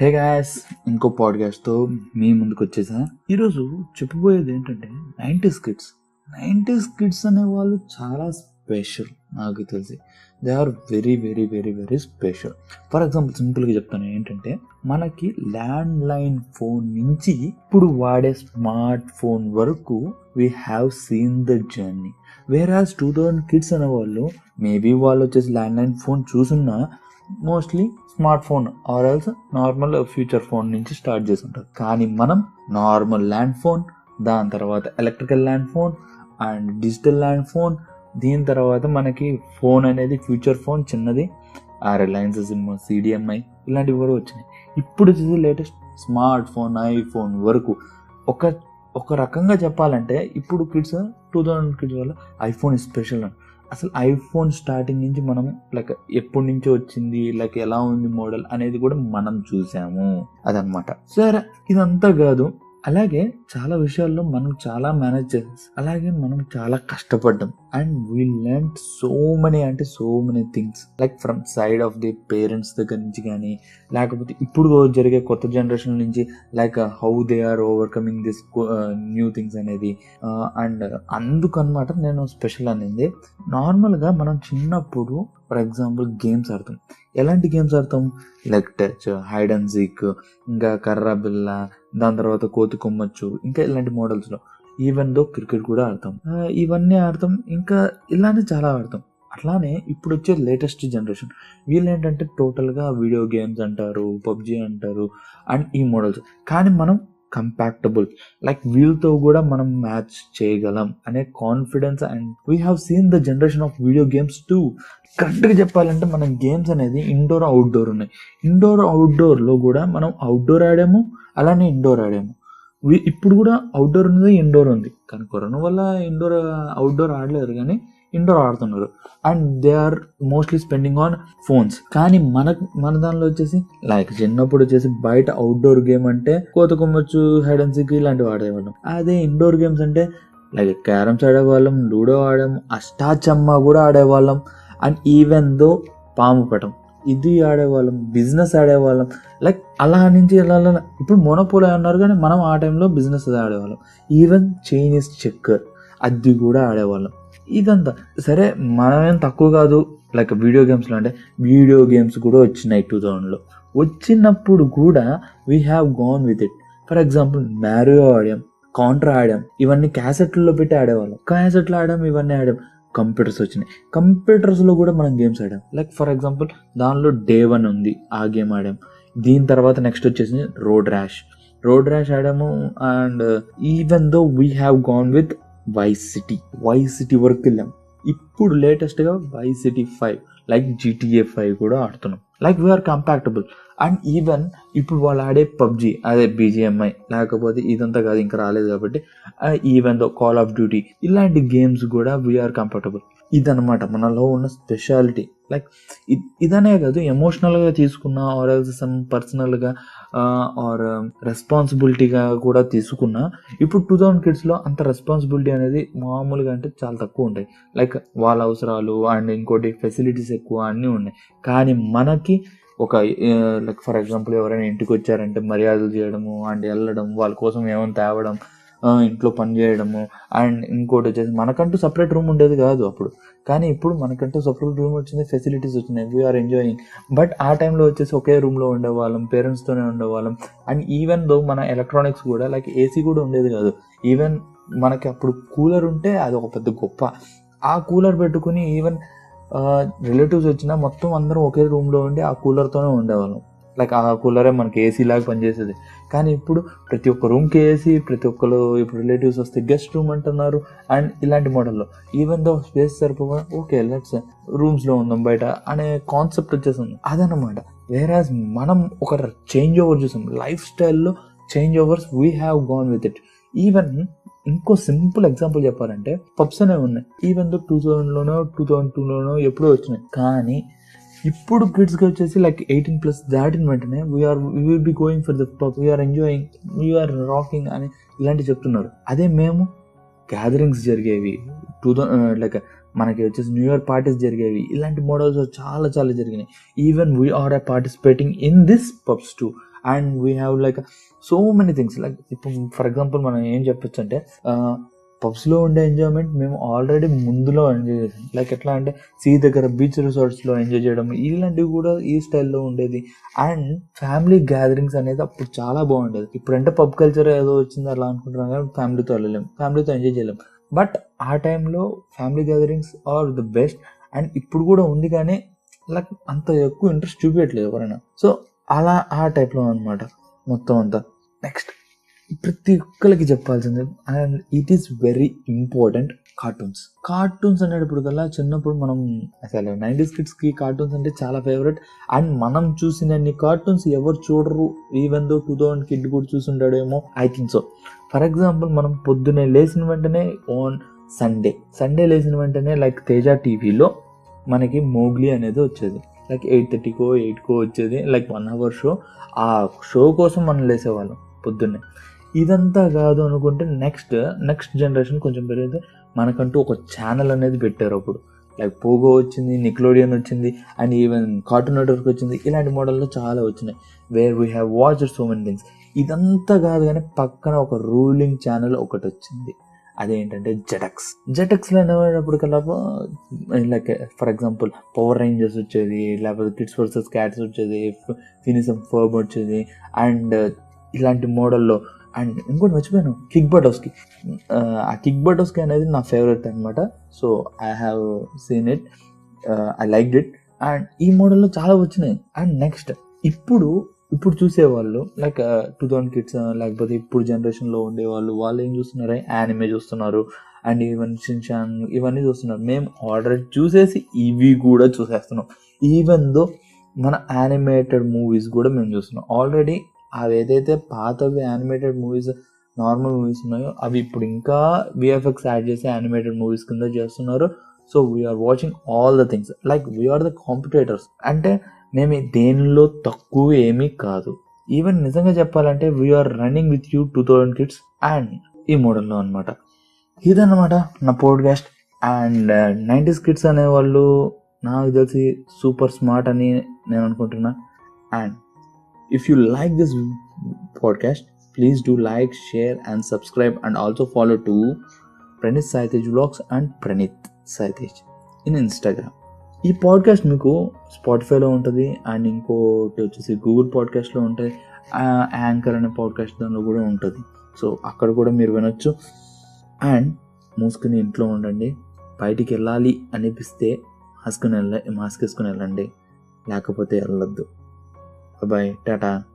Hey guys ఇంకో పాడ్కాస్ట్తో మీ ముందుకు వచ్చేసా? ఈరోజు చెప్పబోయేది ఏంటంటే నైంటీస్ కిడ్స్. నైంటీస్ కిడ్స్ అనే వాళ్ళు చాలా స్పెషల్ నాకు తెలిసి. They are very very very very special for example సింపుల్గా చెప్తాను ఏంటంటే మనకి ల్యాండ్ లైన్ ఫోన్ నుంచి ఇప్పుడు వాడే స్మార్ట్ ఫోన్ వరకు we have seen the journey where as two thousand kids అనే వాళ్ళు మేబీ వాళ్ళు వచ్చేసి land line phone చూసున్నా mostly smart phone or else normal future phone నుంచి స్టార్ట్ చేసి ఉంటారు కానీ మనం నార్మల్ ల్యాండ్ ఫోన్ దాని తర్వాత electrical land phone and digital land phone దీని తర్వాత మనకి ఫోన్ అనేది ఫ్యూచర్ ఫోన్ చిన్నది ఆ రిలయన్స్ సిమ్ సిడిఎంఐ ఇలాంటివి కూడా వచ్చినాయి. ఇప్పుడు చూసే లేటెస్ట్ స్మార్ట్ ఫోన్ ఐఫోన్ వరకు ఒక ఒక రకంగా చెప్పాలంటే ఇప్పుడు కిడ్స్ టూ థౌజండ్ కిడ్స్ వల్ల ఐఫోన్ స్పెషల్ అని అసలు ఐఫోన్ స్టార్టింగ్ నుంచి మనం లైక్ ఎప్పటి నుంచి వచ్చింది లైక్ ఎలా ఉంది మోడల్ అనేది కూడా మనం చూసాము. అదనమాట. సరే ఇదంతా కాదు. అలాగే చాలా విషయాల్లో మనం చాలా మేనేజ్ చేసాం అలాగే మనం చాలా కష్టపడ్డాం. And we learn so many అంటే so many things like from side of the parents దగ్గర నుంచి కానీ లేకపోతే ఇప్పుడు జరిగే కొత్త జనరేషన్ నుంచి like how they are overcoming this new things అనేది. Uh, అండ్ అందుకనమాట నేను స్పెషల్ అనేది. నార్మల్గా మనం చిన్నప్పుడు ఫర్ ఎగ్జాంపుల్ గేమ్స్ ఆడతాం. ఎలాంటి గేమ్స్ ఆడతాం? Leg touch hide and seek ఇంకా కర్ర బిల్ల దాని తర్వాత కోతి కొమ్మచ్చు ఇంకా ఇలాంటి మోడల్స్లో ఈవెన్ దో క్రికెట్ కూడా ఆడతాం. ఇవన్నీ ఆడతాం ఇంకా ఇలానే చాలా ఆడతాం. అట్లానే ఇప్పుడు వచ్చే లేటెస్ట్ జనరేషన్ వీళ్ళు ఏంటంటే టోటల్గా వీడియో గేమ్స్ అంటారు పబ్జి అంటారు అండ్ ఈ మోడల్స్ కానీ మనం కంపాక్టబుల్ లైక్ వీళ్ళతో కూడా మనం మ్యాచ్ చేయగలం అనే confidence and we have seen the generation of video games too కరెక్ట్గా చెప్పాలంటే మనం గేమ్స్ అనేది ఇండోర్ అవుట్డోర్ ఉన్నాయి. ఇండోర్ అవుట్డోర్లో కూడా మనం అవుట్డోర్ ఆడాము అలానే ఇండోర్ ఆడాము. ఇప్పుడు కూడా అవుట్డోర్ ఉంది ఇండోర్ ఉంది. కానీ కరోనా వల్ల ఇండోర్ అవుట్డోర్ ఆడలేరు కానీ ఇండోర్ ఆడుతున్నారు. And they are mostly spending on phones కానీ మన మన దానిలో వచ్చేసి లైక్ చిన్నప్పుడు వచ్చేసి బయట అవుట్డోర్ గేమ్ అంటే కోత కొమ్మచ్చు హైడ్ అండ్ సిక్ ఇలాంటివి ఆడేవాళ్ళం. అదే ఇండోర్ గేమ్స్ అంటే లైక్ క్యారమ్స్ ఆడేవాళ్ళం లూడో ఆడాం అష్టాచమ్మ కూడా ఆడేవాళ్ళం. అండ్ ఈవెన్ దో పాము పటం. ఇది ఆడేవాళ్ళం బిజినెస్ ఆడేవాళ్ళం. లైక్ అలా నుంచి ఇలా ఇప్పుడు మోనోపోలీ అన్నారు కానీ మనం ఆ టైంలో బిజినెస్ ఆడేవాళ్ళం. ఈవెన్ చైనీస్ చెక్కర్ అది కూడా ఆడేవాళ్ళం. ఇదంతా. సరే మనమేం తక్కువ కాదు. లైక్ వీడియో గేమ్స్లో అంటే వీడియో గేమ్స్ కూడా వచ్చినాయి టూ థౌజండ్లో. వచ్చినప్పుడు కూడా we have gone with it for example Mario ఆడాం counter ఆడాం ఇవన్నీ క్యాసెట్లలో పెట్టి ఆడేవాళ్ళం. క్యాసెట్లు ఆడాం ఇవన్నీ ఆడాం. కంప్యూటర్స్ వచ్చినాయి. కంప్యూటర్స్లో కూడా మనం గేమ్స్ ఆడాం. లైక్ ఫర్ ఎగ్జాంపుల్ దానిలో డే వన్ ఉంది ఆ గేమ్ ఆడాం. దీని తర్వాత నెక్స్ట్ వచ్చేసి రోడ్ ర్యాష్ రోడ్ ర్యాష్ ఆడాము and even though we have gone with Vice City Vice City వరకు వెళ్ళాం. ఇప్పుడు లేటెస్ట్గా Vice City five like GTA five కూడా ఆడుతున్నాం. Like we're compatible and even ఇప్పుడు వాళ్ళు ఆడే పబ్జి అదే బీజిఎంఐ లేకపోతే ఇదంతా కాదు ఇంకా రాలేదు కాబట్టి even though call of duty ఇలాంటి గేమ్స్ కూడా వీఆర్ కంఫర్టబుల్ ఇదనమాట మనలో ఉన్న స్పెషాలిటీ లైక్ ఇదనే కాదు ఎమోషనల్గా తీసుకున్న ఆర్ ఎల్స్ సమ్ పర్సనల్గా ఆర్ రెస్పాన్సిబిలిటీగా కూడా తీసుకున్నా. ఇప్పుడు టూ థౌజండ్ కిడ్స్లో అంత రెస్పాన్సిబిలిటీ అనేది మామూలుగా అంటే చాలా తక్కువ ఉంటాయి. లైక్ వాళ్ళ అవసరాలు అండ్ ఇంకోటి ఫెసిలిటీస్ ఎక్కువ అన్నీ ఉన్నాయి. కానీ మనకి ఒక లైక్ ఫర్ ఎగ్జాంపుల్ ఎవరైనా ఇంటికి వచ్చారంటే మర్యాదలు చేయడము అండ్ వెళ్ళడం వాళ్ళ కోసం ఏమైనా తేవడం ఇంట్లో పని చేయడము. అండ్ ఇంకోటి వచ్చేసి మనకంటూ సపరేట్ రూమ్ ఉండేది కాదు అప్పుడు. కానీ ఇప్పుడు మనకంటూ సపరేట్ రూమ్ వచ్చింది ఫెసిలిటీస్ వచ్చినాయి. వీఆర్ ఎంజాయింగ్ బట్ ఆ టైంలో వచ్చేసి ఒకే రూమ్లో ఉండేవాళ్ళం పేరెంట్స్తోనే ఉండేవాళ్ళం. అండ్ ఈవెన్ దో మన ఎలక్ట్రానిక్స్ కూడా లైక్ ఏసీ కూడా ఉండేది కాదు. ఈవెన్ మనకి అప్పుడు కూలర్ ఉంటే అది ఒక పెద్ద గొప్ప. ఆ కూలర్ పెట్టుకుని ఈవెన్ రిలేటివ్స్ వచ్చినా మొత్తం అందరం ఒకే రూమ్లో ఉండి ఆ కూలర్తోనే ఉండేవాళ్ళం. లైక్ ఆ కూలరే మనకి ఏసీ లాగా పనిచేసేది. కానీ ఇప్పుడు ప్రతి ఒక్క రూమ్కి ఏసీ ప్రతి ఒక్కరు ఇప్పుడు రిలేటివ్స్ వస్తే గెస్ట్ రూమ్ అంటున్నారు. అండ్ ఇలాంటి మోడల్లో ఈవెన్ దో స్పేస్ సరిపోగా ఓకే లెట్స్ రూమ్స్లో ఉందాం బయట అనే కాన్సెప్ట్ వచ్చేసింది. అదనమాట వేరాజ్ మనం ఒక చేంజ్ ఓవర్ చూసాం. లైఫ్ స్టైల్లో change overs we have gone with it even ఇంకో సింపుల్ ఎగ్జాంపుల్ చెప్పాలంటే పబ్స్ అనేవి ఉన్నాయి. ఈవెన్ దో టూ థౌజండ్లోనో టూ థౌజండ్ టూలోనో ఎప్పుడో వచ్చినాయి. కానీ ఇప్పుడు కిడ్స్కి వచ్చేసి లైక్ ఎయిటీన్ ప్లస్ దాటిన వెంటనే we're will be going for the pub we're enjoying we're rocking అని ఇలాంటివి చెప్తున్నారు. అదే మేము గ్యాదరింగ్స్ జరిగేవి టూ లైక్ uh, మనకి వచ్చేసి న్యూ ఇయర్ పార్టీస్ జరిగేవి ఇలాంటి మోడల్స్ చాలా చాలా జరిగినాయి. Even we're participating in this pubs too and we have like so many things like ఇప్పుడు ఫర్ ఎగ్జాంపుల్ మనం ఏం చెప్పొచ్చు అంటే uh, పబ్స్లో ఉండే ఎంజాయ్మెంట్ మేము ఆల్రెడీ ముందులో ఎంజాయ్ చేసాం. లైక్ ఎట్లా అంటే సీ దగ్గర బీచ్ రిసార్ట్స్లో ఎంజాయ్ చేయడం ఇలాంటివి కూడా ఈ స్టైల్లో ఉండేది. అండ్ ఫ్యామిలీ గ్యాదరింగ్స్ అనేది అప్పుడు చాలా బాగుండేది. ఇప్పుడంటే పబ్ కల్చర్ ఏదో వచ్చింది అలా అనుకుంటున్నాం కానీ ఫ్యామిలీతో వెళ్ళలేం. ఫ్యామిలీతో ఎంజాయ్ చేయలేం. బట్ ఆ టైంలో family gatherings are the best. And ఇప్పుడు కూడా ఉంది కానీ లైక్ అంత ఎక్కువ ఇంట్రెస్ట్ చూపించట్లేదు ఎవరైనా. సో అలా ఆ టైప్లో అనమాట మొత్తం అంతా. నెక్స్ట్. ప్రతి ఒక్కరికి చెప్పాల్సింది and it is very important cartoons cartoons అనేటప్పుడు కల్లా చిన్నప్పుడు మనం అసలు నైంటీస్ కిడ్స్కి కార్టూన్స్ అంటే చాలా ఫేవరెట్ అండ్ మనం చూసినన్ని కార్టూన్స్ ఎవరు చూడరు? Even though two thousand kid కూడా చూసుంటాడేమో I think so for example మనం పొద్దున్నే లేచిన వెంటనే ఆన్ సండే సండే లేచిన వెంటనే లైక్ తేజ టీవీలో మనకి మోగ్లీ అనేది వచ్చేది. లైక్ ఎయిట్ థర్టీకో ఎయిట్కో వచ్చేది లైక్ వన్ అవర్ షో ఆ షో కోసం మనం లేసేవాళ్ళం పొద్దున్నే. ఇదంతా కాదు అనుకుంటే నెక్స్ట్ నెక్స్ట్ జనరేషన్ కొంచెం పెరిగితే మనకంటూ ఒక ఛానల్ అనేది పెట్టారు అప్పుడు. లైక్ పోగో వచ్చింది నిక్లోడియన్ వచ్చింది అండ్ ఈవెన్ కార్టూన్ నెట్వర్క్ వచ్చింది. ఇలాంటి మోడల్లో చాలా వచ్చినాయి. Where we have watched so many things ఇదంతా కాదు కానీ పక్కన ఒక రూలింగ్ ఛానల్ ఒకటి వచ్చింది. అదేంటంటే జెటక్స్ జెటక్స్లో అనేటప్పటికల్లా like for example power rangers వచ్చేది లేకపోతే కిడ్స్ వర్సెస్ క్యాట్స్ వచ్చేది ఫినిసమ్ ఫర్బ్ వచ్చేది అండ్ uh, ఇలాంటి మోడల్లో అండ్ ఇంకోటి మర్చిపోయాను. కిక్ బటోస్కి ఆ కిక్ బటోస్కి అనేది నా ఫేవరెట్ అనమాట so I have seen it I like it and ఈ మోడల్లో చాలా వచ్చినాయి. అండ్ నెక్స్ట్ ఇప్పుడు ఇప్పుడు చూసేవాళ్ళు లైక్ టూ థౌసండ్ కిడ్స్ లేకపోతే ఇప్పుడు జనరేషన్లో ఉండేవాళ్ళు వాళ్ళు ఏం చూస్తున్నారు? యానిమే చూస్తున్నారు. అండ్ ఈవెన్ షిన్షాన్ ఇవన్నీ చూస్తున్నారు. మేము ఆర్డర్ చూసేసి ఇవి కూడా చూసేస్తున్నాం. ఈవెన్ దో మన యానిమేటెడ్ మూవీస్ కూడా మేము చూస్తున్నాం. ఆల్రెడీ అవి ఏదైతే పాతవి యానిమేటెడ్ మూవీస్ నార్మల్ మూవీస్ ఉన్నాయో అవి ఇప్పుడు ఇంకా విఎఫ్ఎక్స్ యాడ్ చేసి యానిమేటెడ్ మూవీస్ కింద చేస్తున్నారు. So we're watching all the things like we're the competitors అంటే మేము దేనిలో తక్కువ ఏమీ కాదు. ఈవెన్ నిజంగా చెప్పాలంటే we're running with you two thousand kids and ఈ మోడల్లో అనమాట ఇదన్నమాట నా పోడ్కాస్ట్ అండ్ నైంటీస్ కిడ్స్ అనేవాళ్ళు నాకు తెలిసి సూపర్ స్మార్ట్ అని నేను అనుకుంటున్నా. And if you like this podcast please do like share and subscribe and also follow to Praneeth Saitej vlogs and Praneeth Saitej in Instagram ఈ పాడ్కాస్ట్ మీకు స్పాటిఫైలో ఉంటుంది అండ్ ఇంకోటి వచ్చేసి గూగుల్ పాడ్కాస్ట్లో ఉంటుంది యాంకర్ అనే పాడ్కాస్ట్ దానిలో కూడా ఉంటుంది. సో అక్కడ కూడా మీరు వినొచ్చు. అండ్ మూసుకుని ఇంట్లో ఉండండి. బయటికి వెళ్ళాలి అనిపిస్తే మాస్క్ వెళ్ళ మాస్క్ వేసుకుని వెళ్ళండి. లేకపోతే వెళ్ళొద్దు. Bye-bye. Dadah.